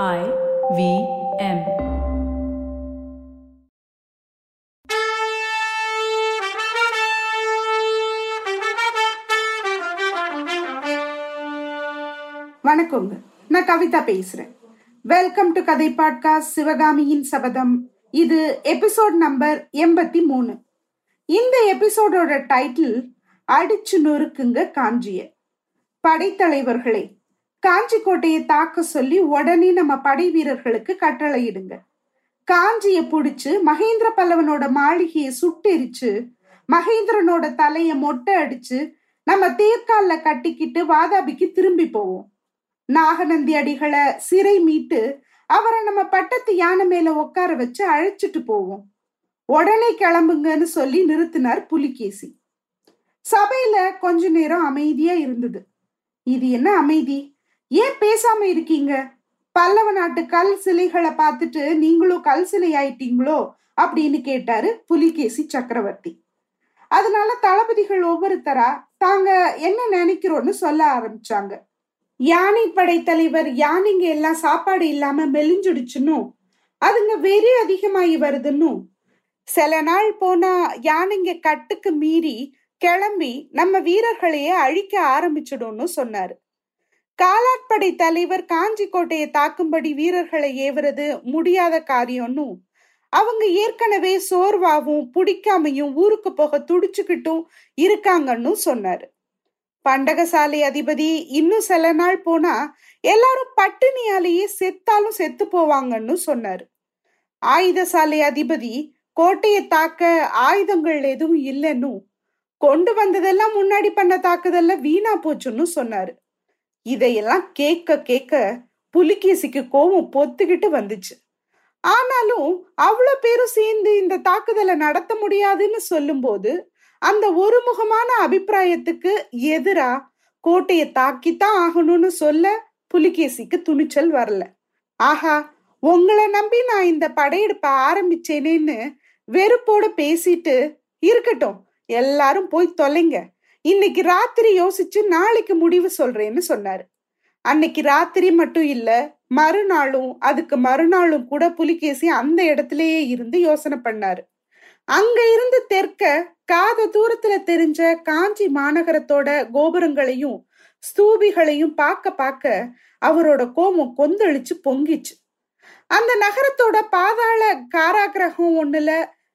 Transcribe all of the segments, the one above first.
I V M. வணக்கங்க. நான் கவிதா பேசுறேன். வெல்கம் டு கதை பாட்காஸ்ட் சிவகாமியின் சபதம். இது எபிசோட் நம்பர் எண்பத்தி மூணு. இந்த எபிசோடோட டைட்டில் அடிச்சு நொறுக்குங்க காஞ்சிய. படைத்தலைவர்களே காஞ்சி கோட்டையை தாக்க சொல்லி உடனே நம்ம படை வீரர்களுக்கு கட்டளையிடுங்க. காஞ்சிய புடிச்சு மகேந்திர பல்லவனோட மாளிகையை சுட்டெரிச்சு மகேந்திரனோட தலைய மொட்டை அடிச்சு நம்ம தேர்கால்ல கட்டிக்கிட்டு வாதாபிக்கு திரும்பி போவோம். நாகநந்தி அடிகளை சிறை மீட்டு அவரை நம்ம பட்டத்து யானை மேல உட்கார வச்சு அழைச்சிட்டு போவோம். உடனே கிளம்புங்கன்னு சொல்லி நிறுத்தினார் புலிகேசி. சபையில கொஞ்ச நேரம் அமைதியா இருந்தது. இது என்ன அமைதி? ஏன் பேசாம இருக்கீங்க? பல்லவ நாட்டு கல் சிலைகளை பார்த்துட்டு நீங்களும் கல் சிலை ஆயிட்டீங்களோ? அப்படின்னு கேட்டாரு புலிகேசி சக்கரவர்த்தி. அதனால தளபதிகள் ஒவ்வொருத்தரா தாங்க என்ன நினைக்கிறோன்னு சொல்ல ஆரம்பிச்சாங்க. யானை படை தலைவர் யானைங்க எல்லாம் சாப்பாடு இல்லாம மெலிஞ்சுடுச்சுன்னும் அதுங்க வெறி அதிகமாகி வருதுன்னும் சில நாள் போனா யானைங்க கட்டுக்கு மீறி கிளம்பி நம்ம வீரர்களையே அழிக்க ஆரம்பிச்சிடும்னு சொன்னாரு. காலாட்படை தலைவர் காஞ்சி கோட்டையை தாக்கும்படி வீரர்களை ஏவுறது முடியாத காரியம்னு அவங்க ஏற்கனவே சோர்வாவும் பிடிக்காமையும் ஊருக்கு போக துடிச்சுக்கிட்டும் இருக்காங்கன்னு சொன்னாரு. பண்டகசாலை அதிபதி இன்னும் சில நாள் போனா எல்லாரும் பட்டினியாலேயே செத்தாலும் செத்து போவாங்கன்னு சொன்னாரு. ஆயுதசாலை அதிபதி கோட்டையை தாக்க ஆயுதங்கள் எதுவும் இல்லைன்னு கொண்டு வந்ததெல்லாம் முன்னாடி பண்ண தாக்குதல்ல வீணா போச்சுன்னு சொன்னாரு. இதையெல்லாம் கேட்க கேட்க புலிகேசிக்கு கோபம் பொத்துக்கிட்டு வந்துச்சு. ஆனாலும் அவ்வளோ பேரும் சேர்ந்து இந்த தாக்குதலை நடத்த முடியாதுன்னு சொல்லும்போது அந்த ஒருமுகமான அபிப்பிராயத்துக்கு எதிரா கோட்டையை தாக்கித்தான் ஆகணும்னு சொல்ல புலிகேசிக்கு துணிச்சல் வரல. ஆஹா உங்களை நம்பி நான் இந்த படையெடுப்ப ஆரம்பிச்சேனேன்னு வெறுப்போட பேசிட்டு இருக்கட்டும் எல்லாரும் போய் தொலைங்க. இன்னைக்கு ராத்திரி யோசிச்சு நாளைக்கு முடிவு சொல்றேன்னு சொன்னாரு. அன்னைக்கு ராத்திரி மட்டும் இல்ல மறுநாளும் அதுக்கு மறுநாளும் கூட புலிகேசி அந்த இடத்துலயே இருந்து யோசனை பண்ணாரு. அங்க இருந்து தெற்க காத தூரத்துல தெரிஞ்ச காஞ்சி மாநகரத்தோட கோபுரங்களையும் ஸ்தூபிகளையும் பார்க்க பார்க்க அவரோட கோமம் கொந்தளிச்சு பொங்கிச்சு. அந்த நகரத்தோட பாதாள காராகிரகம் ஒண்ணுல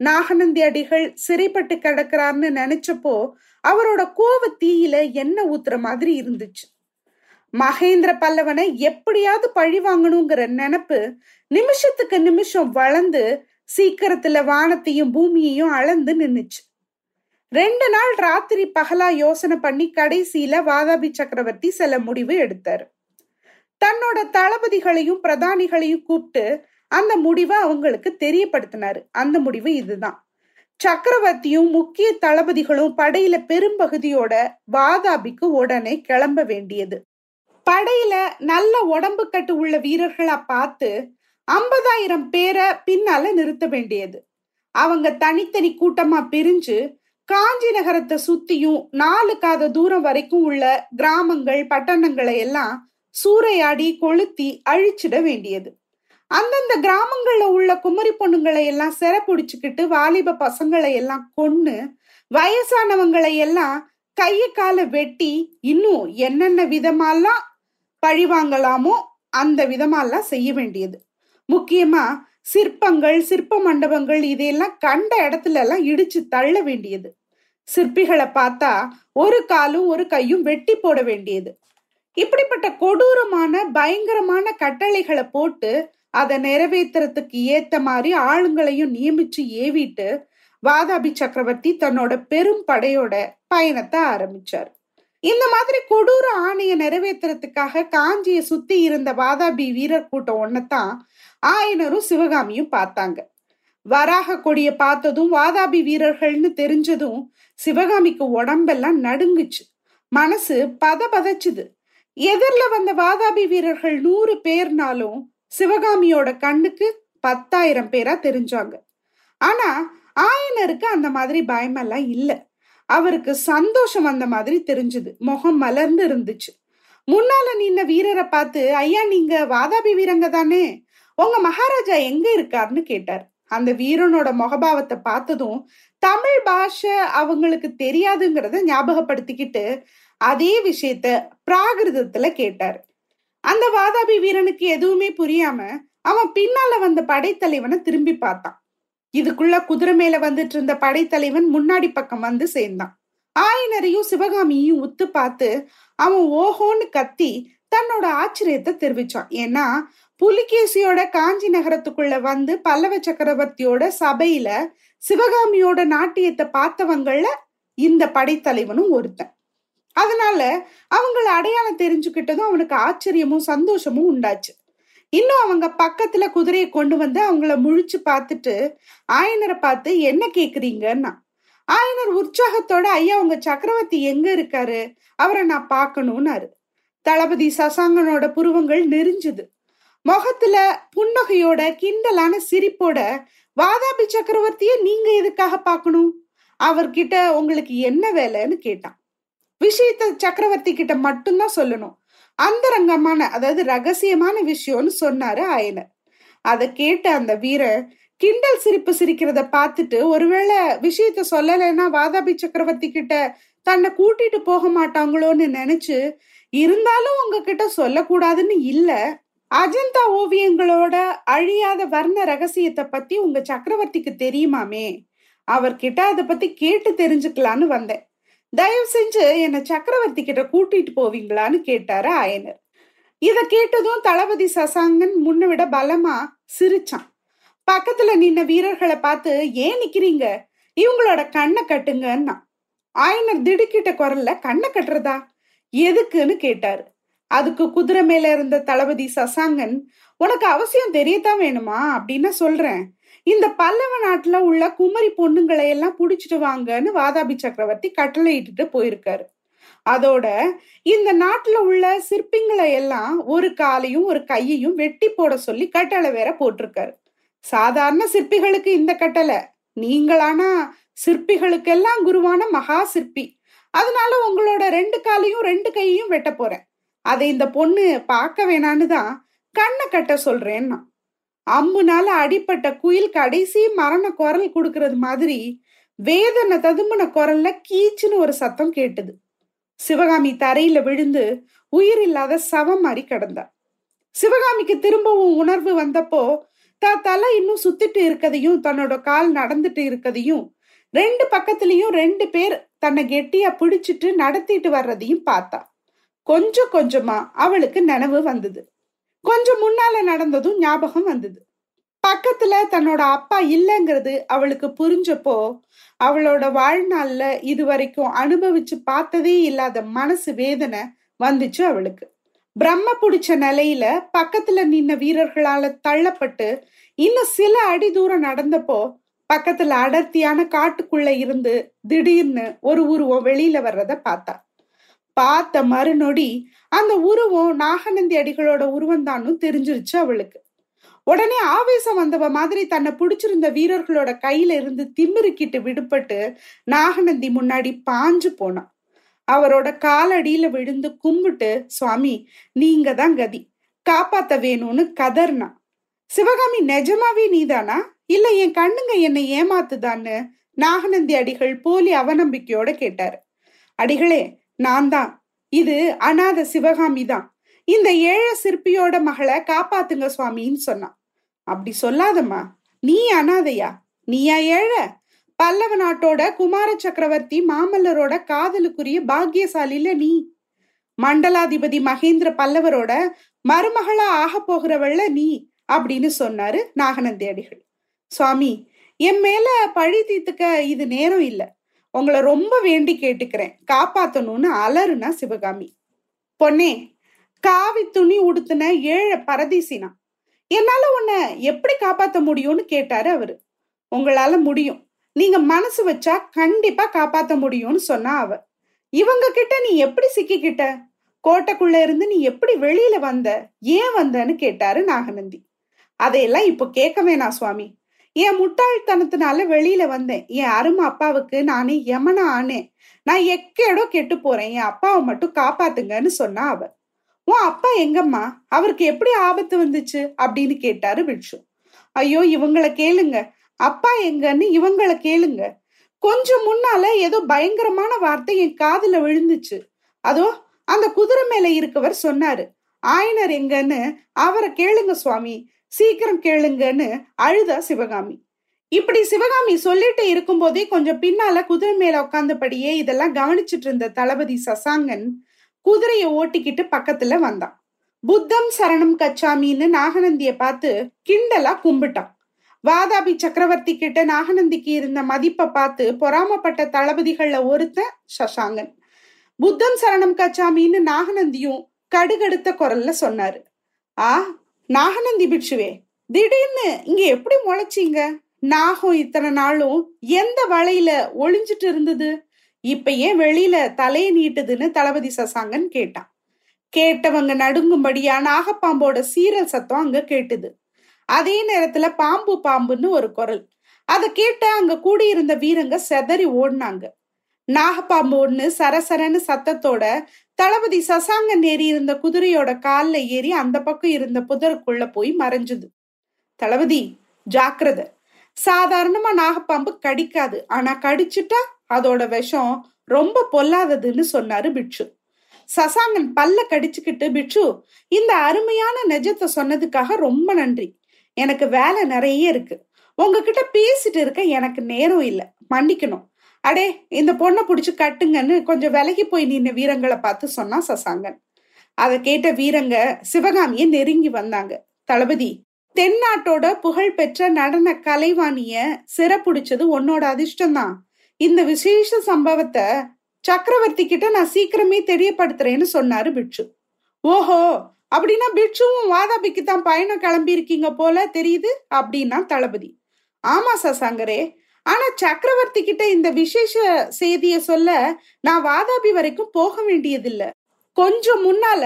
நாகநந்தி அடிகள் சிறைப்பட்டு கிடக்கிறார்னு நினைச்சப்போ அவரோட கோவ தீயில எண்ணெய் ஊத்துற மாதிரி இருந்துச்சு. மகேந்திர பல்லவனை எப்படியாவது பழி வாங்கணுங்கிற நினப்பு நிமிஷத்துக்கு நிமிஷம் வளர்ந்து சீக்கிரத்துல வானத்தையும் பூமியையும் அளந்து நின்னுச்சு. ரெண்டு நாள் ராத்திரி பகலா யோசனை பண்ணி கடைசியில வாதாபி சக்கரவர்த்தி சில முடிவு எடுத்தாரு. தன்னோட தளபதிகளையும் பிரதானிகளையும் கூப்பிட்டு அந்த முடிவை அவங்களுக்கு தெரியப்படுத்தினாரு. அந்த முடிவு இதுதான். சக்கரவர்த்தியும் முக்கிய தளபதிகளும் படையில பெரும்பகுதியோட வாதாபிக்கு உடனே கிளம்ப வேண்டியது. படையில நல்ல உடம்பு கட்டு உள்ள வீரர்களா பார்த்து ஐம்பதாயிரம் பேரை பின்னால நிறுத்த வேண்டியது. அவங்க தனித்தனி கூட்டமா பிரிஞ்சு காஞ்சி நகரத்தை சுத்தியும் நாலு காத தூரம் வரைக்கும் உள்ள கிராமங்கள் பட்டணங்களை எல்லாம் சூறையாடி கொளுத்தி அழிச்சிட வேண்டியது. அந்தந்த கிராமங்கள்ல உள்ள குமரி பொண்ணுங்களை எல்லாம் சிறப்பிடிச்சுக்கிட்டு வாலிப பசங்களை எல்லாம் கொன்னு வயசானவங்களை எல்லாம் கைய கால வெட்டி இன்னும் என்னென்ன விதமாலாம் பழி வாங்கலாமோ அந்த விதமாலாம் செய்ய வேண்டியது. முக்கியமா சிற்பங்கள் சிற்ப மண்டபங்கள் இதையெல்லாம் கண்ட இடத்துல எல்லாம் இடிச்சு தள்ள வேண்டியது. சிற்பிகளை பார்த்தா ஒரு காலும் ஒரு கையும் வெட்டி போட வேண்டியது. இப்படிப்பட்ட கொடூரமான பயங்கரமான கட்டளைகளை போட்டு அதை நிறைவேற்றுறதுக்கு ஏத்த மாதிரி ஆளுங்களையும் நியமிச்சு ஏவிட்டு வாதாபி சக்கரவர்த்தி தன்னோட பெரும் படையோட பயணத்தை ஆரம்பிச்சார். இந்த மாதிரி கொடூர ஆணையை நிறைவேற்றுறதுக்காக காஞ்சியை சுத்தி இருந்த வாதாபி வீரர் கூட்டம் ஒன்னதான் ஆயனரும் சிவகாமியும் பார்த்தாங்க. வராக கொடிய பார்த்ததும் வாதாபி வீரர்கள்னு தெரிஞ்சதும் சிவகாமிக்கு உடம்பெல்லாம் நடுங்குச்சு. மனசு பத பதச்சுது எதிரில் வந்த வாதாபி வீரர்கள் நூறு பேர்னாலும் சிவகாமியோட கண்ணுக்கு பத்தாயிரம் பேரா தெரிஞ்சாங்க. ஆனா ஆயனருக்கு அந்த மாதிரி பயமெல்லாம் இல்லை. அவருக்கு சந்தோஷம் வந்த மாதிரி தெரிஞ்சது. முகம் மலர்ந்து இருந்துச்சு. முன்னால நின்ன வீரரை பார்த்து ஐயா நீங்க வாதாபி வீரங்க தானே? உங்க மகாராஜா எங்க இருக்காருன்னு கேட்டார். அந்த வீரனோட முகபாவத்தை பார்த்ததும் தமிழ் பாஷை அவங்களுக்கு தெரியாதுங்கிறத ஞாபகப்படுத்திக்கிட்டு அதே விஷயத்த பிராகிருதத்துல கேட்டார். அந்த வாதாபி வீரனுக்கு எதுவுமே புரியாம அவன் பின்னால வந்த படைத்தலைவனை திரும்பி பார்த்தான். இதுக்குள்ள குதிரை மேல வந்துட்டு இருந்த படைத்தலைவன் முன்னாடி பக்கம் வந்து சேர்ந்தான். ஆயனரையும் சிவகாமியையும் உத்து பார்த்து அவன் ஓஹோன்னு கத்தி தன்னோட ஆச்சரியத்தை தெரிவிச்சான். ஏன்னா புலிகேசியோட காஞ்சி நகரத்துக்குள்ள வந்து பல்லவ சக்கரவர்த்தியோட சபையில சிவகாமியோட நாட்டியத்தை பார்த்தவங்கள இந்த படைத்தலைவனும் ஒருத்தன். அதனால அவங்கள அடையாளம் தெரிஞ்சுக்கிட்டதும் அவனுக்கு ஆச்சரியமும் சந்தோஷமும் உண்டாச்சு. இன்னும் அவங்க பக்கத்துல குதிரையை கொண்டு வந்து அவங்கள முழிச்சு பார்த்துட்டு ஆயனரை பார்த்து என்ன கேக்குறீங்கன்னா ஆயனர் உற்சாகத்தோட ஐயா உங்க சக்கரவர்த்தி எங்க இருக்காரு? அவரை நான் பார்க்கணும்னாரு. தளபதி சசாங்கனோட புருவங்கள் நெறிஞ்சுது முகத்துல புன்னகையோட கிண்டலான சிரிப்போட வாதாபி சக்கரவர்த்திய நீங்க எதுக்காக பார்க்கணும்? அவர்கிட்ட உங்களுக்கு என்ன வேலைன்னு கேட்டான். விஷயத்த சக்கரவர்த்தி கிட்ட மட்டும்தான் சொல்லணும். அந்தரங்கமான அதாவது ரகசியமான விஷயம்னு சொன்னாரு ஆயனர். அதை கேட்ட அந்த வீரர் கிண்டல் சிரிப்பு சிரிக்கிறத பார்த்துட்டு ஒருவேளை விஷயத்த சொல்லலைன்னா வாதாபி சக்கரவர்த்தி கிட்ட தன்னை கூட்டிட்டு போக மாட்டாங்களோன்னு நினைச்சு இருந்தாலும் உங்ககிட்ட சொல்லக்கூடாதுன்னு இல்ல. அஜந்தா ஓவியங்களோட அழியாத வர்ண ரகசியத்தை பத்தி உங்க சக்கரவர்த்திக்கு தெரியுமாமே? அவர்கிட்ட அதை பத்தி கேட்டு தெரிஞ்சுக்கலான்னு வந்தேன். தயவு செஞ்சு என்னை சக்கரவர்த்தி கிட்ட கூட்டிட்டு போவீங்களான்னு கேட்டாரு ஆயனர். இதை கேட்டதும் தளபதி சசாங்கன் முன்ன விட பலமா சிரிச்சான். பக்கத்துல நின்ன வீரர்களை பார்த்து ஏன் நிக்கிறீங்க? இவங்களோட கண்ணை கட்டுங்கன்னா ஆயனர் திடுக்கிட்ட குரல்ல கண்ணை கட்டுறதா? எதுக்குன்னு கேட்டாரு. அதுக்கு குதிரை மேல இருந்த தளபதி சசாங்கன் உனக்கு அவசியம் தெரியத்தான் வேணுமா? அப்படின்னு சொல்றேன். இந்த பல்லவ நாட்டுல உள்ள குமரி பொண்ணுங்களை எல்லாம் புடிச்சிட்டு வாங்கன்னு வாதாபி சக்கரவர்த்தி கட்டளை போயிருக்காரு. அதோட இந்த நாட்டுல உள்ள சிற்பிங்களை எல்லாம் ஒரு காலையும் ஒரு கையையும் வெட்டி போட சொல்லி கட்டளை வேற போட்டிருக்காரு. சாதாரண சிற்பிகளுக்கு இந்த கட்டளை. நீங்களானா சிற்பிகளுக்கெல்லாம் குருவான மகா சிற்பி. அதனால உங்களோட ரெண்டு காலையும் ரெண்டு கையையும் வெட்ட போறேன். அதை இந்த பொண்ணு பார்க்க வேணான்னு தான் கண்ணை கட்ட சொல்றேன்னா. அம்முனால அடிப்பட்ட குயில் கடைசி மரண குரல் கொடுக்கறது மாதிரி வேதனை ததும்புன குரல்ல கீச்சுன்னு ஒரு சத்தம் கேட்டது. சிவகாமி தரையில விழுந்து உயிர் இல்லாத சவம் மாதிரி கிடந்தா. சிவகாமிக்கு திரும்பவும் உணர்வு வந்தப்போ தா தலை இன்னும் சுத்திட்டு இருக்கதையும் தன்னோட கால் நடந்துட்டு இருக்கதையும் ரெண்டு பக்கத்துலயும் ரெண்டு பேர் தன்னை கெட்டியா பிடிச்சிட்டு நடத்திட்டு வர்றதையும் பார்த்தா. கொஞ்சம் கொஞ்சமா அவளுக்கு நினைவு வந்தது. கொஞ்சம் முன்னால நடந்ததும் ஞாபகம் வந்தது. பக்கத்துல தன்னோட அப்பா இல்லைங்கிறது அவளுக்கு புரிஞ்சப்போ அவளோட வாழ்நாள்ல இது வரைக்கும் அனுபவிச்சு பார்த்ததே இல்லாத மனசு வேதனை வந்துச்சு அவளுக்கு. பிரம்ம பிடிச்ச நிலையில பக்கத்துல நின்ன வீரர்களால தள்ளப்பட்டு இன்னும் சில அடி தூரம் நடந்தப்போ பக்கத்துல அடர்த்தியான காட்டுக்குள்ள இருந்து திடீர்னு ஒரு உருவம் வெளியில வர்றத பார்த்தா. பார்த்த மறுநொடி அந்த உருவம் நாகநந்தி அடிகளோட உருவந்தான்னு தெரிஞ்சிருச்சு அவளுக்கு. உடனே ஆவேசம் வந்தவ மாதிரி தன்னை பிடிச்சிருந்த வீரர்களோட கையில இருந்து திமிருக்கிட்டு விடுபட்டு நாகநந்தி முன்னாடி பாஞ்சு போனான். அவரோட காலடியில விழுந்து கும்பிட்டு சுவாமி நீங்க தான் கதி. காப்பாத்த வேணும்னு கதர்னா. சிவகாமி நிஜமாவே நீதானா? இல்ல என் கண்ணுங்க என்னை ஏமாத்துதான்னு? நாகநந்தி அடிகள் போலி அவநம்பிக்கையோட கேட்டாரு. அடிகளே நான் தான் இது அநாத சிவகாமி தான். இந்த ஏழை சிற்பியோட மகளை காப்பாத்துங்க சுவாமின்னு சொன்னான். அப்படி சொல்லாதம்மா. நீ அனாதையா? நீயா ஏழ? பல்லவ நாட்டோட குமார சக்கரவர்த்தி மாமல்லரோட காதலுக்குரிய பாக்கியசாலில நீ. மண்டலாதிபதி மகேந்திர பல்லவரோட மருமகளா ஆக போகிறவள்ள நீ அப்படின்னு சொன்னாரு நாகநந்தி அடிகள் சுவாமி என் மேல பழி தீத்துக்க இது நேரம் இல்லை. உங்களை ரொம்ப வேண்டி கேட்டுக்கிறேன். காப்பாத்தணும்னு அலறுனா சிவகாமி. பொன்னே காவி துணி உடுத்தின ஏழை பரதீசினா என்னால உன்னை எப்படி காப்பாத்த முடியும்னு கேட்டாரு அவரு. உங்களால முடியும். நீங்க மனசு வச்சா கண்டிப்பா காப்பாத்த முடியும்னு சொன்னா அவ. இவங்க கிட்ட நீ எப்படி சிக்கிக்கிட்ட? கோட்டைக்குள்ள இருந்து நீ எப்படி வெளியில வந்த? ஏன் வந்தன்னு கேட்டாரு நாகநந்தி. அதையெல்லாம் இப்போ கேட்க வேணாம் சுவாமி. என் முட்டாள்தனத்தினால வெளியில வந்தேன். என் அருமை அப்பாவுக்கு நானே யமனா ஆனேன் நான் எக்கேடோ கெட்டு போறேன். என் அப்பாவை மட்டும் காப்பாத்துங்கன்னு சொன்னா அவ. உன் அப்பா எங்கம்மா? அவருக்கு எப்படி ஆபத்து வந்துச்சு? அப்படின்னு கேட்டாரு பிட்சு ஐயோ இவங்கள கேளுங்க. அப்பா எங்கன்னு இவங்கள கேளுங்க. கொஞ்சம் முன்னால ஏதோ பயங்கரமான வார்த்தை என் காதுல விழுந்துச்சு. அதோ அந்த குதிரை மேல இருக்கவர் சொன்னாரு. ஆயனர் எங்கன்னு அவரை கேளுங்க சுவாமி. சீக்கிரம் கேளுங்கன்னு அழுதா சிவகாமி. இப்படி சிவகாமி சொல்லிட்டு இருக்கும்போதே கொஞ்சம் பின்னால குதிரை மேல உட்காந்தபடியே இதெல்லாம் கவனிச்சிட்டு இருந்த தளபதி சசாங்கன் குதிரையை ஓட்டிக்கிட்டு பக்கத்துல வந்தான். புத்தம் சரணம் கச்சாமின்னு நாகநந்திய பார்த்து கிண்டலா கும்பிட்டான். வாதாபி சக்கரவர்த்தி கிட்ட நாகநந்திக்கு இருந்த மதிப்பை பார்த்து பொறாமப்பட்ட தளபதிகள்ல ஒருத்தன் சசாங்கன். புத்தம் சரணம் கச்சாமின்னு நாகநந்தியும் கடுகடுத்த குரல்ல சொன்னாரு. ஆ நாகநந்தி பிட்சுவே திடீர்னு இங்க எப்படி முளைச்சிங்க? நாகம் இத்தனை நாளும் எந்த வலையில ஒளிஞ்சிட்டு இருந்தது? இப்ப ஏன் வெளியில தலையை நீட்டுதுன்னு தளபதி சசாங்கன் கேட்டான். கேட்டவங்க நடுங்கும்படியா நாகப்பாம்போட சீரல் சத்தம் அங்க கேட்டுது. அதே நேரத்துல பாம்பு பாம்புன்னு ஒரு குரல். அதை கேட்ட அங்க கூடியிருந்த வீரங்க செதறி ஓடினாங்க. நாகப்பாம்பு ஒண்ணு சரசரன்னு சத்தத்தோட தளபதி சசாங்கன் ஏறி இருந்த குதிரையோட கால்ல ஏறி அந்த பக்கம் இருந்த புதருக்குள்ள போய் மறைஞ்சது. தளபதி ஜாக்கிரத. சாதாரணமா நாகப்பாம்பு கடிக்காது. ஆனா கடிச்சுட்டா அதோட விஷம் ரொம்ப பொல்லாததுன்னு சொன்னாரு பிட்சு சசாங்கன் பல்ல கடிச்சுக்கிட்டு பிட்சு இந்த அருமையான நெஜத்தை சொன்னதுக்காக ரொம்ப நன்றி. எனக்கு வேலை நிறைய இருக்கு. உங்ககிட்ட பேசிட்டு இருக்க எனக்கு நேரம் இல்லை. மன்னிக்கணும். அடே இந்த பொண்ணை பிடிச்சி கட்டுங்கன்னு கொஞ்சம் விலகி போய் நின்ன வீரங்களை பார்த்து சொன்னா சசாங்கன். அதை கேட்ட வீரங்க சிவகாமிய நெருங்கி வந்தாங்க. தளபதி தென்னாட்டோட புகழ் பெற்ற நடன கலைவாணிய சிறப்புடிச்சது உன்னோட அதிர்ஷ்டம்தான். இந்த விசேஷ சம்பவத்தை சக்கரவர்த்தி கிட்ட நான் சீக்கிரமே தெரியப்படுத்துறேன்னு சொன்னாரு பிட்சு. ஓஹோ அப்படின்னா பிட்சுவும் வாதாபிக்கு தான் பயணம் கிளம்பி இருக்கீங்க போல தெரியுது அப்படின்னா தளபதி. ஆமா சசாங்கரே ஆனா சக்கரவர்த்தி கிட்ட இந்த விசேஷ செய்திய சொல்ல நான் வாதாபி வரைக்கும் போக வேண்டியதில்ல. கொஞ்சம் முன்னால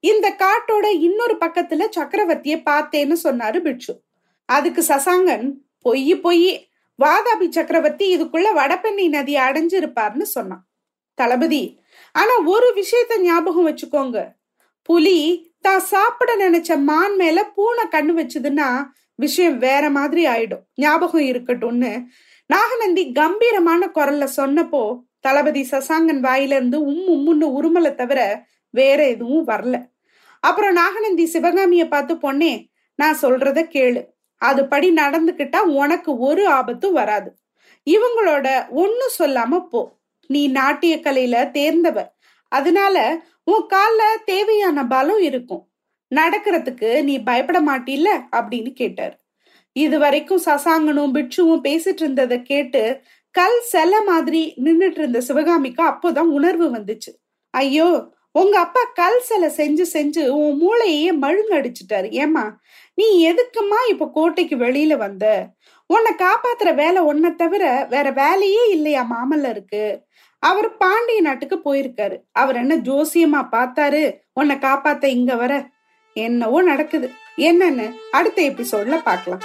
இந்த காட்டோட இன்னொரு பக்கத்துல சக்கரவர்த்திய பார்த்தேன்னு சொன்னாரு பிட்சு. அதுக்கு சசாங்கன் பொய் பொய் வாதாபி சக்கரவர்த்தி இதுக்குள்ள வடபெண்ணை நதி அடைஞ்சிருப்பார்னு சொன்னான். தளபதி ஆனா ஒரு விஷயத்த ஞாபகம் வச்சுக்கோங்க. புலி தான் சாப்பிட நினைச்ச மான் மேல பூனை கண்ணு வச்சதுன்னா விஷயம் வேற மாதிரி ஆயிடும். ஞாபகம் இருக்கட்டும்னு நாகநந்தி கம்பீரமான குரல்ல சொன்னப்போ தளபதி சசாங்கன் வாயிலிருந்து உம் உம்முன்னு உருமலை தவிர வேற எதுவும் வரல. அப்புறம் நாகநந்தி சிவகாமிய பார்த்து பொண்ணே நான் சொல்றத கேளு. அது படி நடந்துகிட்டா உனக்கு ஒரு ஆபத்தும் வராது. இவங்களோட ஒன்னு சொல்லாம போ. நீ நாட்டிய கலையில தேர்ந்தவ. அதனால உன் கால்ல தேவையான பலம் இருக்கும். நடக்கிறதுக்கு நீ பயப்பட மாட்டில்ல? அப்படின்னு கேட்டார். இது வரைக்கும் சசாங்கனும் பிட்சுவும் பேசிட்டு இருந்ததை கேட்டு கல் செல மாதிரி நின்றுட்டு இருந்த சிவகாமிக்கு அப்போதான் உணர்வு வந்துச்சு. ஐயோ உங்க அப்பா கல் சிலை செஞ்சு செஞ்சு உன் மூளையே மழுங்கடிச்சிட்டாரு. ஏமா நீ எதுக்குமா இப்ப கோட்டைக்கு வெளியில வந்த? உன்னை காப்பாத்துற வேலை ஒன்ன தவிர வேற வேலையே இல்லையா மாமல்ல இருக்கு அவர் பாண்டிய நாட்டுக்கு போயிருக்காரு. அவர் என்ன ஜோசியமா பார்த்தாரு? உன்னை காப்பாத்த இங்க வர. என்னவோ நடக்குது. என்னன்னு அடுத்த எபிசோட்ல பார்க்கலாம்.